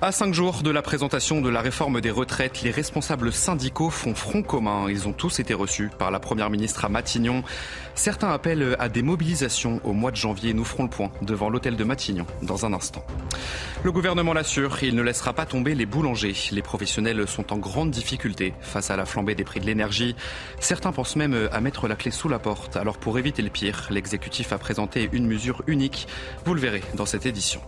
À cinq jours de la présentation de la réforme des retraites, les responsables syndicaux font front commun. Ils ont tous été reçus par la Première ministre à Matignon. Certains appellent à des mobilisations au mois de janvier. Nous ferons le point devant l'hôtel de Matignon dans un instant. Le gouvernement l'assure, il ne laissera pas tomber les boulangers. Les professionnels sont en grande difficulté face à la flambée des prix de l'énergie. Certains pensent même à mettre la clé sous la porte. Alors pour éviter le pire, l'exécutif a présenté une mesure unique. Vous le verrez dans cette édition.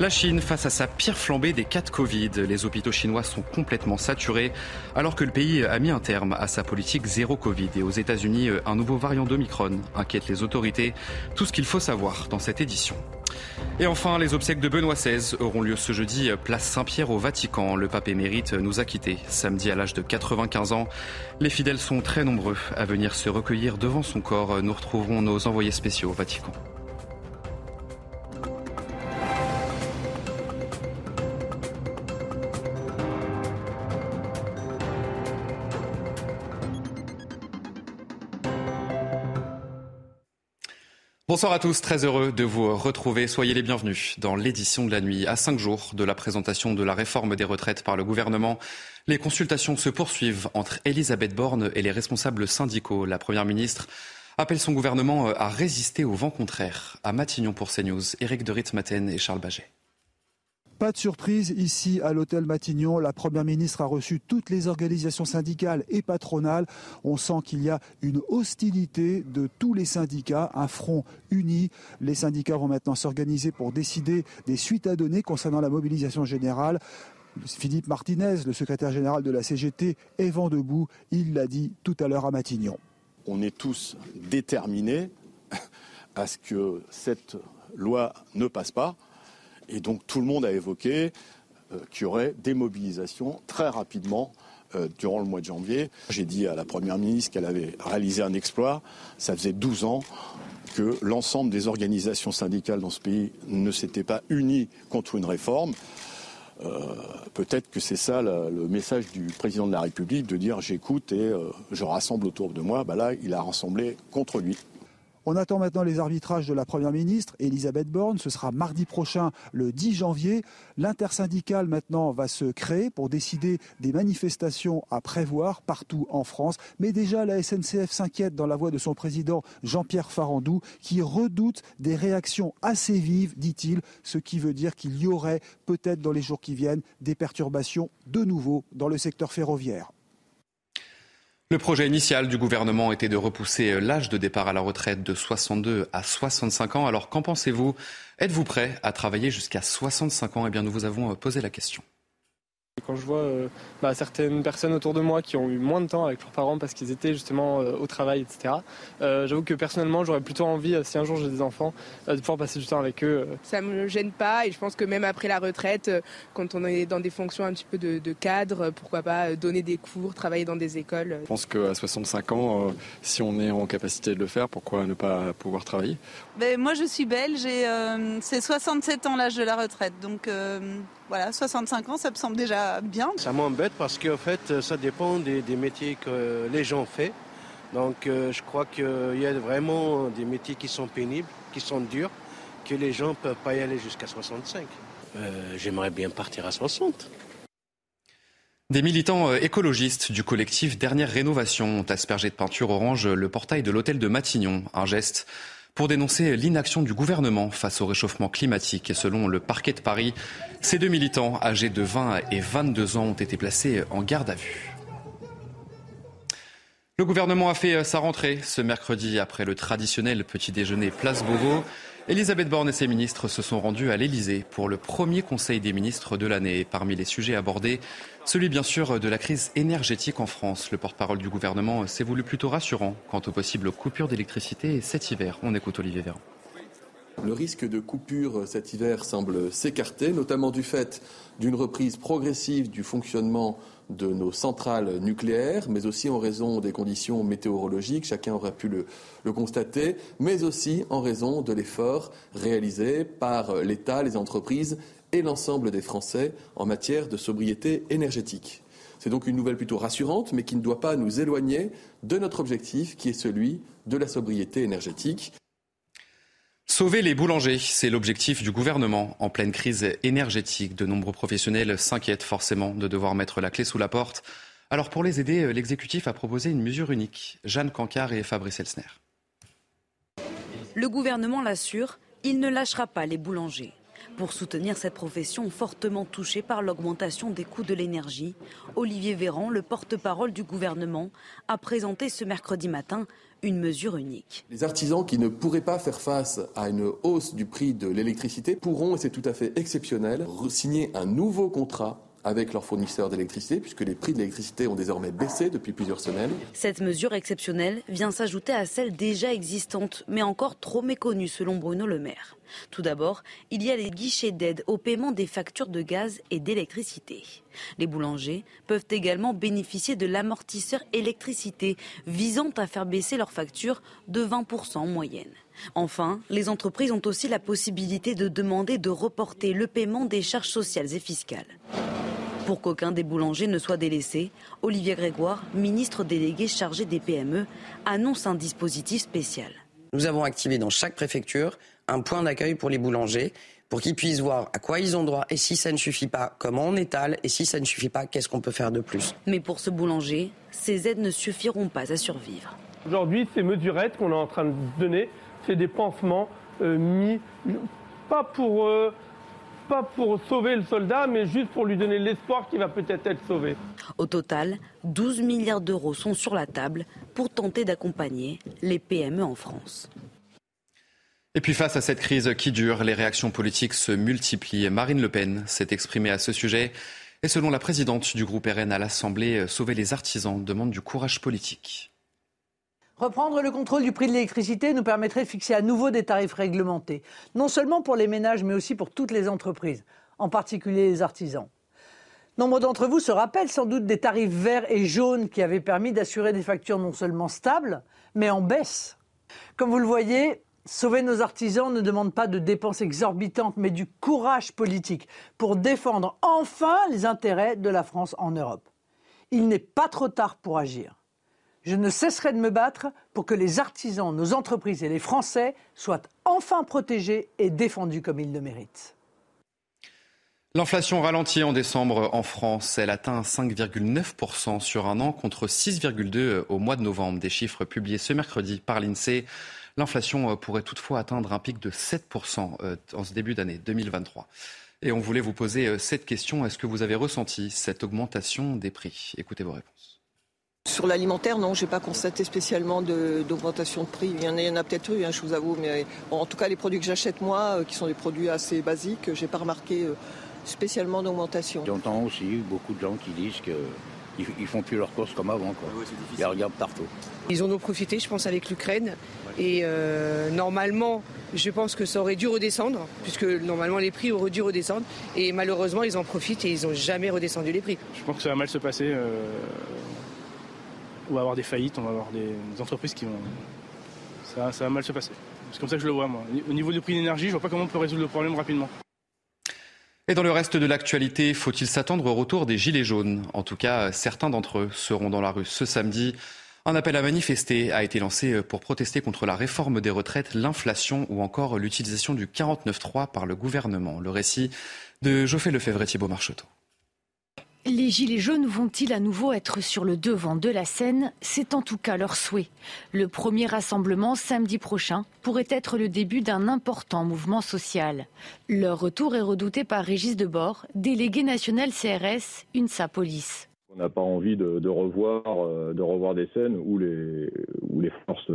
La Chine face à sa pire flambée des cas de Covid. Les hôpitaux chinois sont complètement saturés alors que le pays a mis un terme à sa politique zéro Covid. Et aux États-Unis, un nouveau variant d'Omicron inquiète les autorités. Tout ce qu'il faut savoir dans cette édition. Et enfin, les obsèques de Benoît XVI auront lieu ce jeudi, place Saint-Pierre au Vatican. Le pape émérite nous a quittés samedi à l'âge de 95 ans. Les fidèles sont très nombreux à venir se recueillir devant son corps. Nous retrouverons nos envoyés spéciaux au Vatican. Bonsoir à tous, très heureux de vous retrouver. Soyez les bienvenus dans l'édition de la nuit. À cinq jours de la présentation de la réforme des retraites par le gouvernement, les consultations se poursuivent entre Elisabeth Borne et les responsables syndicaux. La Première ministre appelle son gouvernement à résister au vent contraire. À Matignon pour CNews, Éric de Ritmaten et Charles Baget. Pas de surprise, ici à l'hôtel Matignon, la Première ministre a reçu toutes les organisations syndicales et patronales. On sent qu'il y a une hostilité de tous les syndicats, un front uni. Les syndicats vont maintenant s'organiser pour décider des suites à donner concernant la mobilisation générale. Philippe Martinez, le secrétaire général de la CGT, est vent debout. Il l'a dit tout à l'heure à Matignon. On est tous déterminés à ce que cette loi ne passe pas. Et donc tout le monde a évoqué euh, qu'il y aurait des mobilisations très rapidement euh, durant le mois de janvier. J'ai dit à la Première ministre qu'elle avait réalisé un exploit. Ça faisait 12 ans que l'ensemble des organisations syndicales dans ce pays ne s'étaient pas unies contre une réforme. Euh, peut-être que c'est ça le, message du président de la République, de dire j'écoute et je rassemble autour de moi. Bah là, il a rassemblé contre lui. On attend maintenant les arbitrages de la Première ministre, Elisabeth Borne. Ce sera mardi prochain, le 10 janvier. L'intersyndicale maintenant va se créer pour décider des manifestations à prévoir partout en France. Mais déjà, la SNCF s'inquiète dans la voix de son président Jean-Pierre Farandou, qui redoute des réactions assez vives, dit-il, ce qui veut dire qu'il y aurait peut-être dans les jours qui viennent des perturbations de nouveau dans le secteur ferroviaire. Le projet initial du gouvernement était de repousser l'âge de départ à la retraite de 62 à 65 ans. Alors qu'en pensez-vous? Êtes-vous prêt à travailler jusqu'à 65 ans? Eh bien, nous vous avons posé la question. Quand je vois euh, bah, certaines personnes autour de moi qui ont eu moins de temps avec leurs parents parce qu'ils étaient justement euh, au travail, etc., euh, j'avoue que personnellement, j'aurais plutôt envie, si un jour j'ai des enfants, de pouvoir passer du temps avec eux. Ça me gêne pas et je pense que même après la retraite, quand on est dans des fonctions un petit peu de, de cadre, pourquoi pas donner des cours, travailler dans des écoles. Je pense qu'à 65 ans, si on est en capacité de le faire, pourquoi ne pas pouvoir travailler? Ben, Moi, je suis belge et c'est 67 ans l'âge de la retraite, donc voilà, 65 ans, ça me semble déjà bien. Ça m'embête parce qu'en fait, ça dépend des, des, métiers que les gens font. Donc euh, je crois qu'il y a vraiment des métiers qui sont pénibles, qui sont durs, que les gens ne peuvent pas y aller jusqu'à 65. Euh, J'aimerais bien partir à 60. Des militants écologistes du collectif Dernière Rénovation ont aspergé de peinture orange le portail de l'hôtel de Matignon. Un geste pour dénoncer l'inaction du gouvernement face au réchauffement climatique. Selon le parquet de Paris, ces deux militants âgés de 20 et 22 ans ont été placés en garde à vue. Le gouvernement a fait sa rentrée ce mercredi après le traditionnel petit déjeuner Place Beauvau. Elisabeth Borne et ses ministres se sont rendus à l'Elysée pour le premier Conseil des ministres de l'année. Parmi les sujets abordés, celui bien sûr de la crise énergétique en France. Le porte-parole du gouvernement s'est voulu plutôt rassurant quant aux possibles coupures d'électricité cet hiver. On écoute Olivier Véran. Le risque de coupure cet hiver semble s'écarter, notamment du fait d'une reprise progressive du fonctionnement de nos centrales nucléaires, mais aussi en raison des conditions météorologiques, chacun aura pu le, le constater, mais aussi en raison de l'effort réalisé par l'État, les entreprises et l'ensemble des Français en matière de sobriété énergétique. C'est donc une nouvelle plutôt rassurante, mais qui ne doit pas nous éloigner de notre objectif, qui est celui de la sobriété énergétique. Sauver les boulangers, c'est l'objectif du gouvernement en pleine crise énergétique. De nombreux professionnels s'inquiètent forcément de devoir mettre la clé sous la porte. Alors pour les aider, l'exécutif a proposé une mesure unique. Jeanne Cancard et Fabrice Elsner. Le gouvernement l'assure, il ne lâchera pas les boulangers. Pour soutenir cette profession fortement touchée par l'augmentation des coûts de l'énergie, Olivier Véran, le porte-parole du gouvernement, a présenté ce mercredi matin une mesure unique. Les artisans qui ne pourraient pas faire face à une hausse du prix de l'électricité pourront, et c'est tout à fait exceptionnel, signer un nouveau contrat avec leurs fournisseurs d'électricité, puisque les prix de l'électricité ont désormais baissé depuis plusieurs semaines. Cette mesure exceptionnelle vient s'ajouter à celle déjà existante, mais encore trop méconnue selon Bruno Le Maire. Tout d'abord, il y a les guichets d'aide au paiement des factures de gaz et d'électricité. Les boulangers peuvent également bénéficier de l'amortisseur électricité visant à faire baisser leurs factures de 20% en moyenne. Enfin, les entreprises ont aussi la possibilité de demander de reporter le paiement des charges sociales et fiscales. Pour qu'aucun des boulangers ne soit délaissé, Olivier Grégoire, ministre délégué chargé des PME, annonce un dispositif spécial. Nous avons activé dans chaque préfecture un point d'accueil pour les boulangers pour qu'ils puissent voir à quoi ils ont droit et si ça ne suffit pas, comment on étale et si ça ne suffit pas, qu'est-ce qu'on peut faire de plus. Mais pour ce boulanger, ces aides ne suffiront pas à survivre. Aujourd'hui, ces mesurettes qu'on est en train de donner, c'est des pansements euh, mis pas pour, euh, pas pour sauver le soldat, mais juste pour lui donner l'espoir qu'il va peut-être être sauvé. Au total, 12 milliards d'euros sont sur la table pour tenter d'accompagner les PME en France. Et puis face à cette crise qui dure, les réactions politiques se multiplient. Marine Le Pen s'est exprimée à ce sujet. Et selon la présidente du groupe RN à l'Assemblée, sauver les artisans demande du courage politique. Reprendre le contrôle du prix de l'électricité nous permettrait de fixer à nouveau des tarifs réglementés, non seulement pour les ménages, mais aussi pour toutes les entreprises, en particulier les artisans. Nombre d'entre vous se rappellent sans doute des tarifs verts et jaunes qui avaient permis d'assurer des factures non seulement stables, mais en baisse. Comme vous le voyez, Sauver nos artisans ne demande pas de dépenses exorbitantes, mais du courage politique pour défendre enfin les intérêts de la France en Europe. Il n'est pas trop tard pour agir. Je ne cesserai de me battre pour que les artisans, nos entreprises et les Français soient enfin protégés et défendus comme ils le méritent. L'inflation ralentit en décembre en France. Elle atteint 5,9% sur un an contre 6,2% au mois de novembre. Des chiffres publiés ce mercredi par l'INSEE. L'inflation euh, pourrait toutefois atteindre un pic de 7% euh, en ce début d'année 2023. Et on voulait vous poser euh, cette question. Est-ce que vous avez ressenti cette augmentation des prix? Écoutez vos réponses. Sur l'alimentaire, non, je n'ai pas constaté spécialement d'augmentation de, prix. Il y en a, peut-être eu, hein, je vous avoue, mais en tout cas, les produits que j'achète moi, qui sont des produits assez basiques, je n'ai pas remarqué spéciaellement d'augmentation. J'entends aussi beaucoup de gens qui disent que ils, font plus leurs courses comme avant. Quoi. ils regardent partout. Ils en ont profité, je pense, avec l'Ukraine. Et euh, normalement, je pense que ça aurait dû redescendre, puisque normalement les prix auraient dû redescendre. Et malheureusement, ils en profitent et ils n'ont jamais redescendu les prix. Je pense que ça va mal se passer. Euh, on va avoir des faillites, on va avoir des, entreprises qui vont. Ça, va mal se passer. C'est comme ça que je le vois, moi. Au niveau du prix d'énergie, je vois pas comment on peut résoudre le problème rapidement. Et dans le reste de l'actualité, faut-il s'attendre au retour des Gilets jaunes? En tout cas, certains d'entre eux seront dans la rue ce samedi. Un appel à manifester a été lancé pour protester contre la réforme des retraites, l'inflation ou encore l'utilisation du 49.3 par le gouvernement. Le récit de Geoffrey Lefebvre et Thibault. Les Gilets jaunes vont-ils à nouveau être sur le devant de la scène? C'est en tout cas leur souhait. Le premier rassemblement samedi prochain pourrait être le début d'un important mouvement social. Leur retour est redouté par Régis Debord, délégué national CRS, UNSA Police. On n'a pas envie de, revoir, euh, revoir des scènes où les forces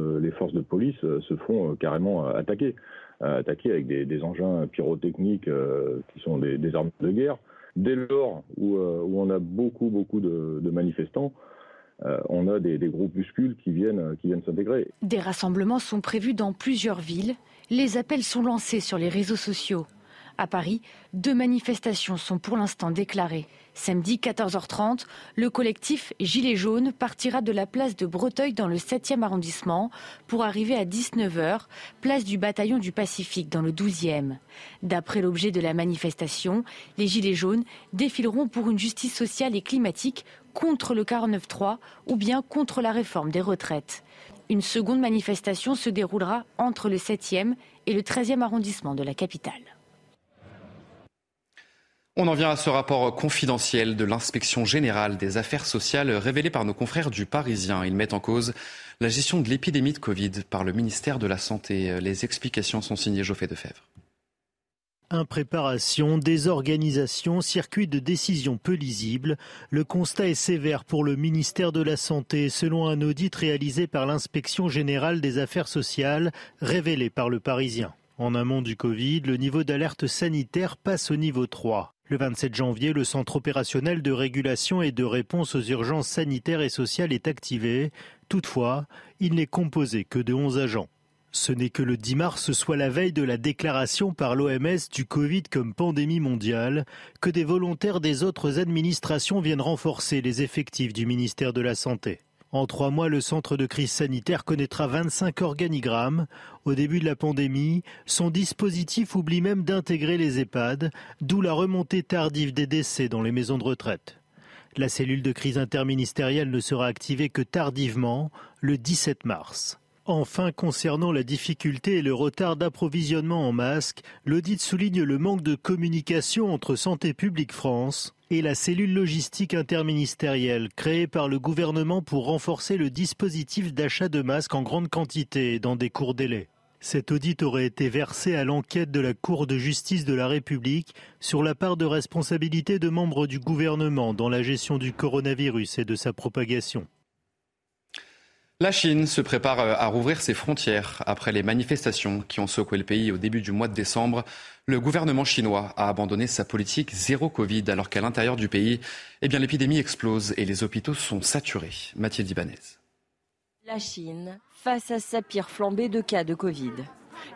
de police euh, se font euh, carrément attaquer. Attaquer avec des, engins pyrotechniques qui sont des, armes de guerre. Dès lors où, où on a beaucoup, beaucoup de, manifestants, on a des, des, groupuscules qui viennent, qui viennent s'intégrer. Des rassemblements sont prévus dans plusieurs villes. Les appels sont lancés sur les réseaux sociaux. À Paris, deux manifestations sont pour l'instant déclarées. Samedi 14h30, le collectif Gilets jaunes partira de la place de Breteuil dans le 7e arrondissement pour arriver à 19h, place du bataillon du Pacifique dans le 12e. D'après l'objet de la manifestation, les Gilets jaunes défileront pour une justice sociale et climatique contre le 49-3 ou bien contre la réforme des retraites. Une seconde manifestation se déroulera entre le 7e et le 13e arrondissement de la capitale. On en vient à ce rapport confidentiel de l'inspection générale des affaires sociales révélé par nos confrères du Parisien. Il met en cause la gestion de l'épidémie de Covid par le ministère de la Santé. Les explications sont signées Geoffrey Defebvre. Impréparation, désorganisation, circuit de décision peu lisible. Le constat est sévère pour le ministère de la Santé, selon un audit réalisé par l'inspection générale des affaires sociales, révélé par le Parisien. En amont du Covid, le niveau d'alerte sanitaire passe au niveau 3. Le 27 janvier, le centre opérationnel de régulation et de réponse aux urgences sanitaires et sociales est activé. Toutefois, il n'est composé que de 11 agents. Ce n'est que le 10 mars, soit la veille de la déclaration par l'OMS du Covid comme pandémie mondiale, que des volontaires des autres administrations viennent renforcer les effectifs du ministère de la Santé. En trois mois, le centre de crise sanitaire connaîtra 25 organigrammes. Au début de la pandémie, son dispositif oublie même d'intégrer les EHPAD, d'où la remontée tardive des décès dans les maisons de retraite. La cellule de crise interministérielle ne sera activée que tardivement, le 17 mars. Enfin, concernant la difficulté et le retard d'approvisionnement en masques, l'audit souligne le manque de communication entre Santé publique France et la cellule logistique interministérielle créée par le gouvernement pour renforcer le dispositif d'achat de masques en grande quantité dans des courts délais. Cet audit aurait été versé à l'enquête de la Cour de justice de la République sur la part de responsabilité de membres du gouvernement dans la gestion du coronavirus et de sa propagation. La Chine se prépare euh, à rouvrir ses frontières après les manifestations qui ont secoué le pays au début du mois de décembre. Le gouvernement chinois a abandonné sa politique zéro Covid alors qu'à l'intérieur du pays, eh l'épidémie explose et les hôpitaux sont saturés. Mathilde Ibanez. La Chine face à sa pire flambée de cas de Covid.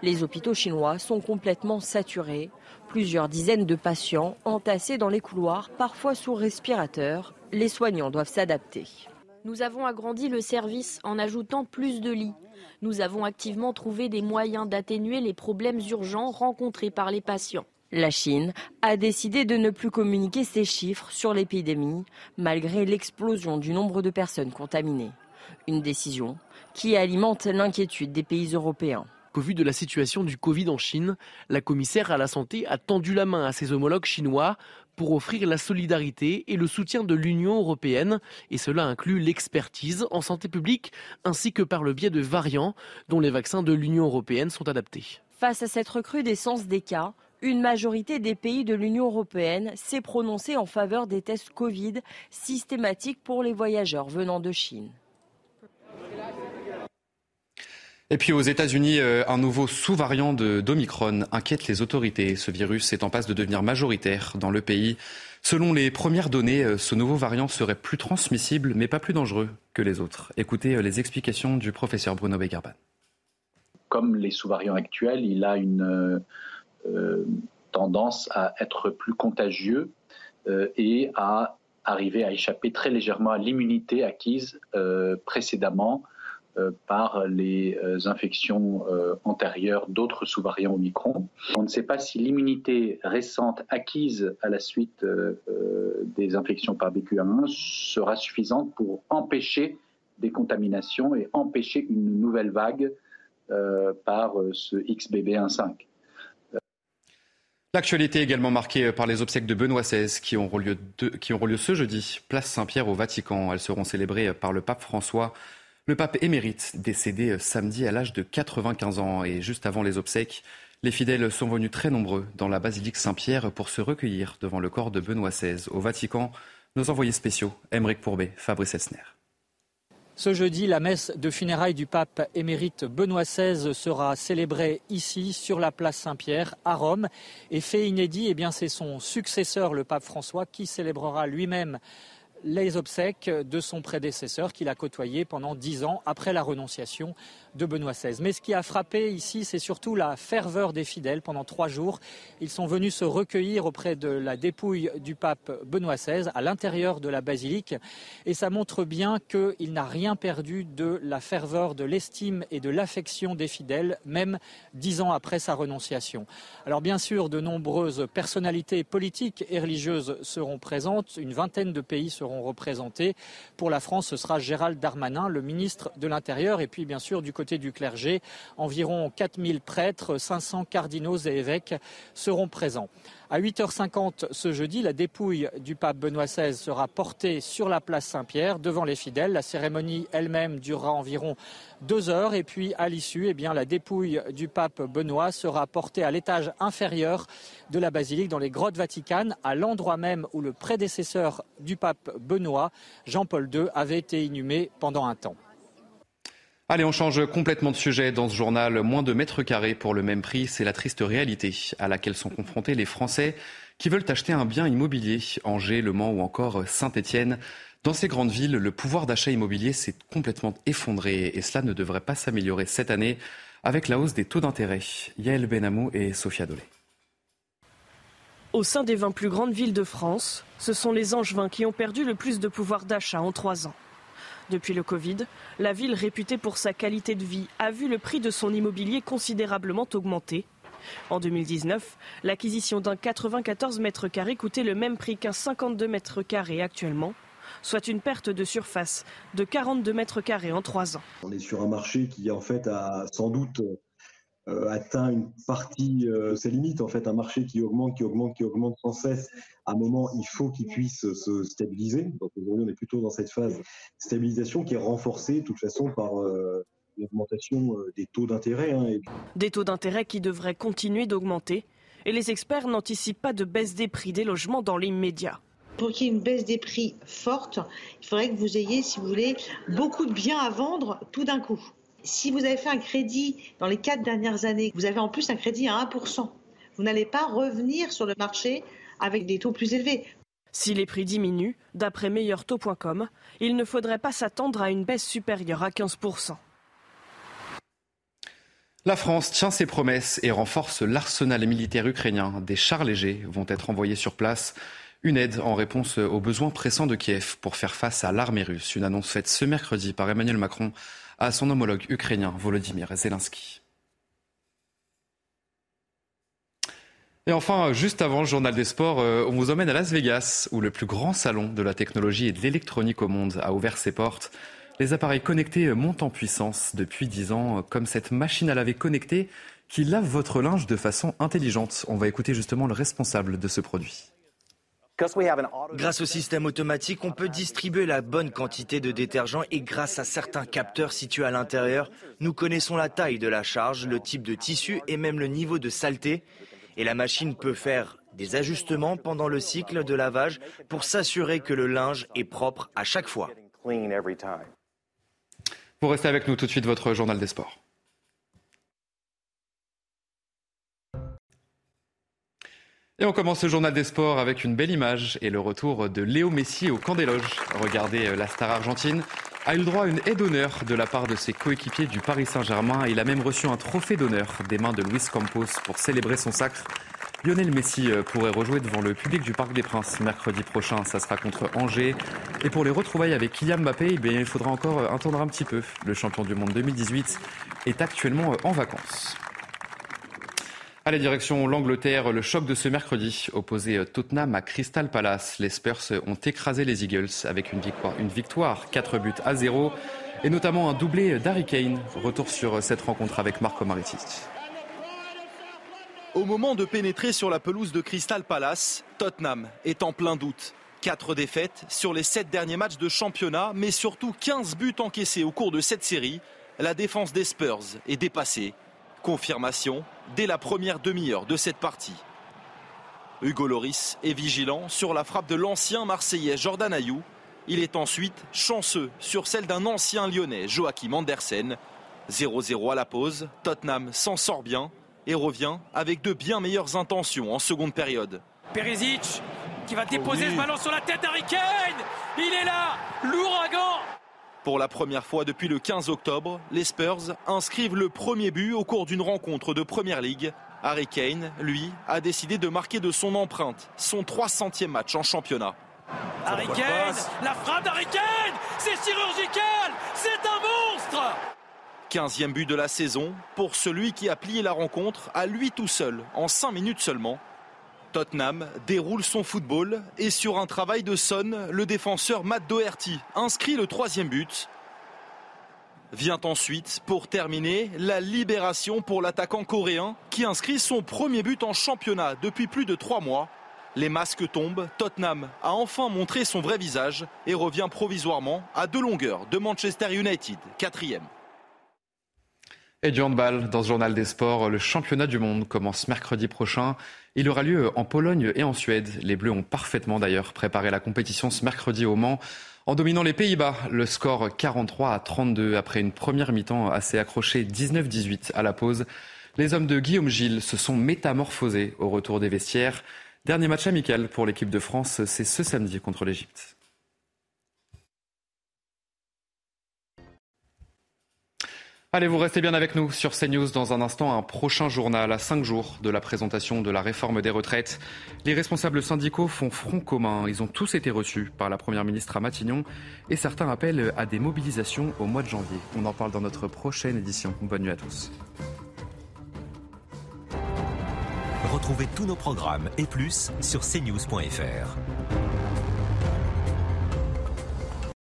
Les hôpitaux chinois sont complètement saturés. Plusieurs dizaines de patients entassés dans les couloirs, parfois sous respirateur. Les soignants doivent s'adapter. Nous avons agrandi le service en ajoutant plus de lits. Nous avons activement trouvé des moyens d'atténuer les problèmes urgents rencontrés par les patients. La Chine a décidé de ne plus communiquer ses chiffres sur l'épidémie, malgré l'explosion du nombre de personnes contaminées. Une décision qui alimente l'inquiétude des pays européens. Au vu de la situation du Covid en Chine, la commissaire à la santé a tendu la main à ses homologues chinois pour offrir la solidarité et le soutien de l'Union européenne, et cela inclut l'expertise en santé publique ainsi que par le biais de variants dont les vaccins de l'Union européenne sont adaptés. Face à cette recrudescence des cas, une majorité des pays de l'Union européenne s'est prononcée en faveur des tests Covid systématiques pour les voyageurs venant de Chine. Et puis aux États-Unis, euh, un nouveau sous-variant d'Omicron inquiète les autorités. Ce virus est en passe de devenir majoritaire dans le pays. Selon les premières données, euh, ce nouveau variant serait plus transmissible, mais pas plus dangereux que les autres. Écoutez euh, les explications du professeur Bruno Begerban. Comme les sous-variants actuels, il a une tendance à être plus contagieux et à arriver à échapper très légèrement à l'immunité acquise précédemment par les euh, infections euh, antérieures d'autres sous-variants Omicron. On ne sait pas si l'immunité récente acquise à la suite des infections par BQ1 sera suffisante pour empêcher des contaminations et empêcher une nouvelle vague par ce XBB15. L'actualité est également marquée par les obsèques de Benoît XVI qui auront qui auront lieu ce jeudi, place Saint-Pierre au Vatican. Elles seront célébrées par le pape François, le pape émérite, décédé samedi à l'âge de 95 ans. Et juste avant les obsèques, les fidèles sont venus très nombreux dans la basilique Saint-Pierre pour se recueillir devant le corps de Benoît XVI. Au Vatican, nos envoyés spéciaux, Émeric Pourbet, Fabrice Esner. Ce jeudi, la messe de funérailles du pape émérite Benoît XVI sera célébrée ici, sur la place Saint-Pierre, à Rome. Et fait inédit, eh c'est son successeur, le pape François, qui célébrera lui-même les obsèques de son prédécesseur qu'il a côtoyé pendant dix ans après la renonciation de Benoît XVI. Mais ce qui a frappé ici, c'est surtout la ferveur des fidèles. Pendant trois jours, ils sont venus se recueillir auprès de la dépouille du pape Benoît XVI à l'intérieur de la basilique. Et ça montre bien qu'il n'a rien perdu de la ferveur, de l'estime et de l'affection des fidèles, même dix ans après sa renonciation. Alors bien sûr, de nombreuses personnalités politiques et religieuses seront présentes. Une vingtaine de pays seront représentés. Pour la France, ce sera Gérald Darmanin, le ministre de l'Intérieur, et puis bien sûr du côté du clergé. Environ 4000 prêtres, 500 cardinaux et évêques seront présents. À 8h50 ce jeudi, la dépouille du pape Benoît XVI sera portée sur la place Saint-Pierre devant les fidèles. La cérémonie elle-même durera environ deux heures et puis à l'issue, eh bien, la dépouille du pape Benoît sera portée à l'étage inférieur de la basilique dans les grottes vaticanes, à l'endroit même où le prédécesseur du pape Benoît, Jean-Paul II, avait été inhumé pendant un temps. Allez, on change complètement de sujet dans ce journal. Moins de mètres carrés pour le même prix, c'est la triste réalité à laquelle sont confrontés les Français qui veulent acheter un bien immobilier. Angers, Le Mans ou encore Saint-Étienne. Dans ces grandes villes, le pouvoir d'achat immobilier s'est complètement effondré et cela ne devrait pas s'améliorer cette année avec la hausse des taux d'intérêt. Yael Benamou et Sophia Dolé. Au sein des 20 plus grandes villes de France, ce sont les Angevins qui ont perdu le plus de pouvoir d'achat en trois ans. Depuis le Covid, la ville réputée pour sa qualité de vie a vu le prix de son immobilier considérablement augmenter. En 2019, l'acquisition d'un 94 mètres carrés coûtait le même prix qu'un 52 mètres carrés actuellement, soit une perte de surface de 42 mètres carrés en trois ans. On est sur un marché qui en fait a sans doute euh, atteint une partie, euh, ses limites en fait, un marché qui augmente, qui augmente, qui augmente sans cesse. À un moment, il faut qu'il puisse se stabiliser. Donc aujourd'hui, on est plutôt dans cette phase de stabilisation qui est renforcée de toute façon par euh, l'augmentation des taux d'intérêt. Hein, des taux d'intérêt qui devraient continuer d'augmenter. Et les experts n'anticipent pas de baisse des prix des logements dans l'immédiat. Pour qu'il y ait une baisse des prix forte, il faudrait que vous ayez, si vous voulez, beaucoup de biens à vendre tout d'un coup. Si vous avez fait un crédit dans les quatre dernières années, vous avez en plus un crédit à 1%, vous n'allez pas revenir sur le marché avec des taux plus élevés. Si les prix diminuent, d'après meilleurtaux.com, il ne faudrait pas s'attendre à une baisse supérieure à 15%. La France tient ses promesses et renforce l'arsenal militaire ukrainien. Des chars légers vont être envoyés sur place. Une aide en réponse aux besoins pressants de Kiev pour faire face à l'armée russe. Une annonce faite ce mercredi par Emmanuel Macron à son homologue ukrainien Volodymyr Zelensky. Et enfin, juste avant le journal des sports, euh, on vous emmène à Las Vegas, où le plus grand salon de la technologie et de l'électronique au monde a ouvert ses portes. Les appareils connectés montent en puissance depuis 10 ans, comme cette machine à laver connectée qui lave votre linge de façon intelligente. On va écouter justement le responsable de ce produit. Grâce au système automatique, on peut distribuer la bonne quantité de détergent et grâce à certains capteurs situés à l'intérieur, nous connaissons la taille de la charge, le type de tissu et même le niveau de saleté. Et la machine peut faire des ajustements pendant le cycle de lavage pour s'assurer que le linge est propre à chaque fois. Vous restez avec nous tout de suite, votre journal des sports. Et on commence ce journal des sports avec une belle image et le retour de Léo Messi au camp des loges. Regardez, euh, la star argentine a eu le droit à une aide d'honneur de la part de ses coéquipiers du Paris Saint-Germain. Il a même reçu un trophée d'honneur des mains de Luis Campos pour célébrer son sacre. Lionel Messi euh, pourrait rejouer devant le public du Parc des Princes mercredi prochain. Ça sera contre Angers. Et pour les retrouvailles avec Kylian Mbappé, eh il faudra encore euh, attendre un petit peu. Le champion du monde 2018 est actuellement en vacances. Allez, direction l'Angleterre, le choc de ce mercredi opposé Tottenham à Crystal Palace. Les Spurs ont écrasé les Eagles avec une victoire, une victoire 4 buts à 0 et notamment un doublé d'Harry Kane. Retour sur cette rencontre avec Marco Maritis. Au moment de pénétrer sur la pelouse de Crystal Palace, Tottenham est en plein doute. Quatre défaites sur les sept derniers matchs de championnat, mais surtout 15 buts encaissés au cours de cette série. La défense des Spurs est dépassée. Confirmation dès la première demi-heure de cette partie. Hugo Loris est vigilant sur la frappe de l'ancien Marseillais Jordan Ayou. Il est ensuite chanceux sur celle d'un ancien Lyonnais Joachim Andersen. 0-0 à la pause, Tottenham s'en sort bien et revient avec de bien meilleures intentions en seconde période. Perisic qui va déposer ce ballon sur la tête d'Harry Kane. Il est là, l'ouragan. Pour la première fois depuis le 15 octobre, les Spurs inscrivent le premier but au cours d'une rencontre de Première Ligue. Harry Kane, lui, a décidé de marquer de son empreinte son 300e match en championnat. Harry Kane, la frappe d'Harry Kane, c'est chirurgical, c'est 15e but de la saison pour celui qui a plié la rencontre à lui tout seul en 5 minutes seulement. Tottenham déroule son football et sur un travail de Son, le défenseur Matt Doherty inscrit le troisième but. Vient ensuite, pour terminer, la libération pour l'attaquant coréen qui inscrit son premier but en championnat depuis plus de trois mois. Les masques tombent, Tottenham a enfin montré son vrai visage et revient provisoirement à deux longueurs de Manchester United, quatrième. Et du handball, dans ce journal des sports, le championnat du monde commence mercredi prochain. Il aura lieu en Pologne et en Suède. Les Bleus ont parfaitement d'ailleurs préparé la compétition ce mercredi au Mans en dominant les Pays-Bas. Le score 43 à 32 après une première mi-temps assez accrochée 19-18 à la pause. Les hommes de Guillaume Gilles se sont métamorphosés au retour des vestiaires. Dernier match amical pour l'équipe de France, c'est ce samedi contre l'Égypte. Allez, vous restez bien avec nous sur CNews. Dans un instant, un prochain journal à cinq jours de la présentation de la réforme des retraites. Les responsables syndicaux font front commun. Ils ont tous été reçus par la Première ministre à Matignon et certains appellent à des mobilisations au mois de janvier. On en parle dans notre prochaine édition. Bonne nuit à tous. Retrouvez tous nos programmes et plus sur cnews.fr.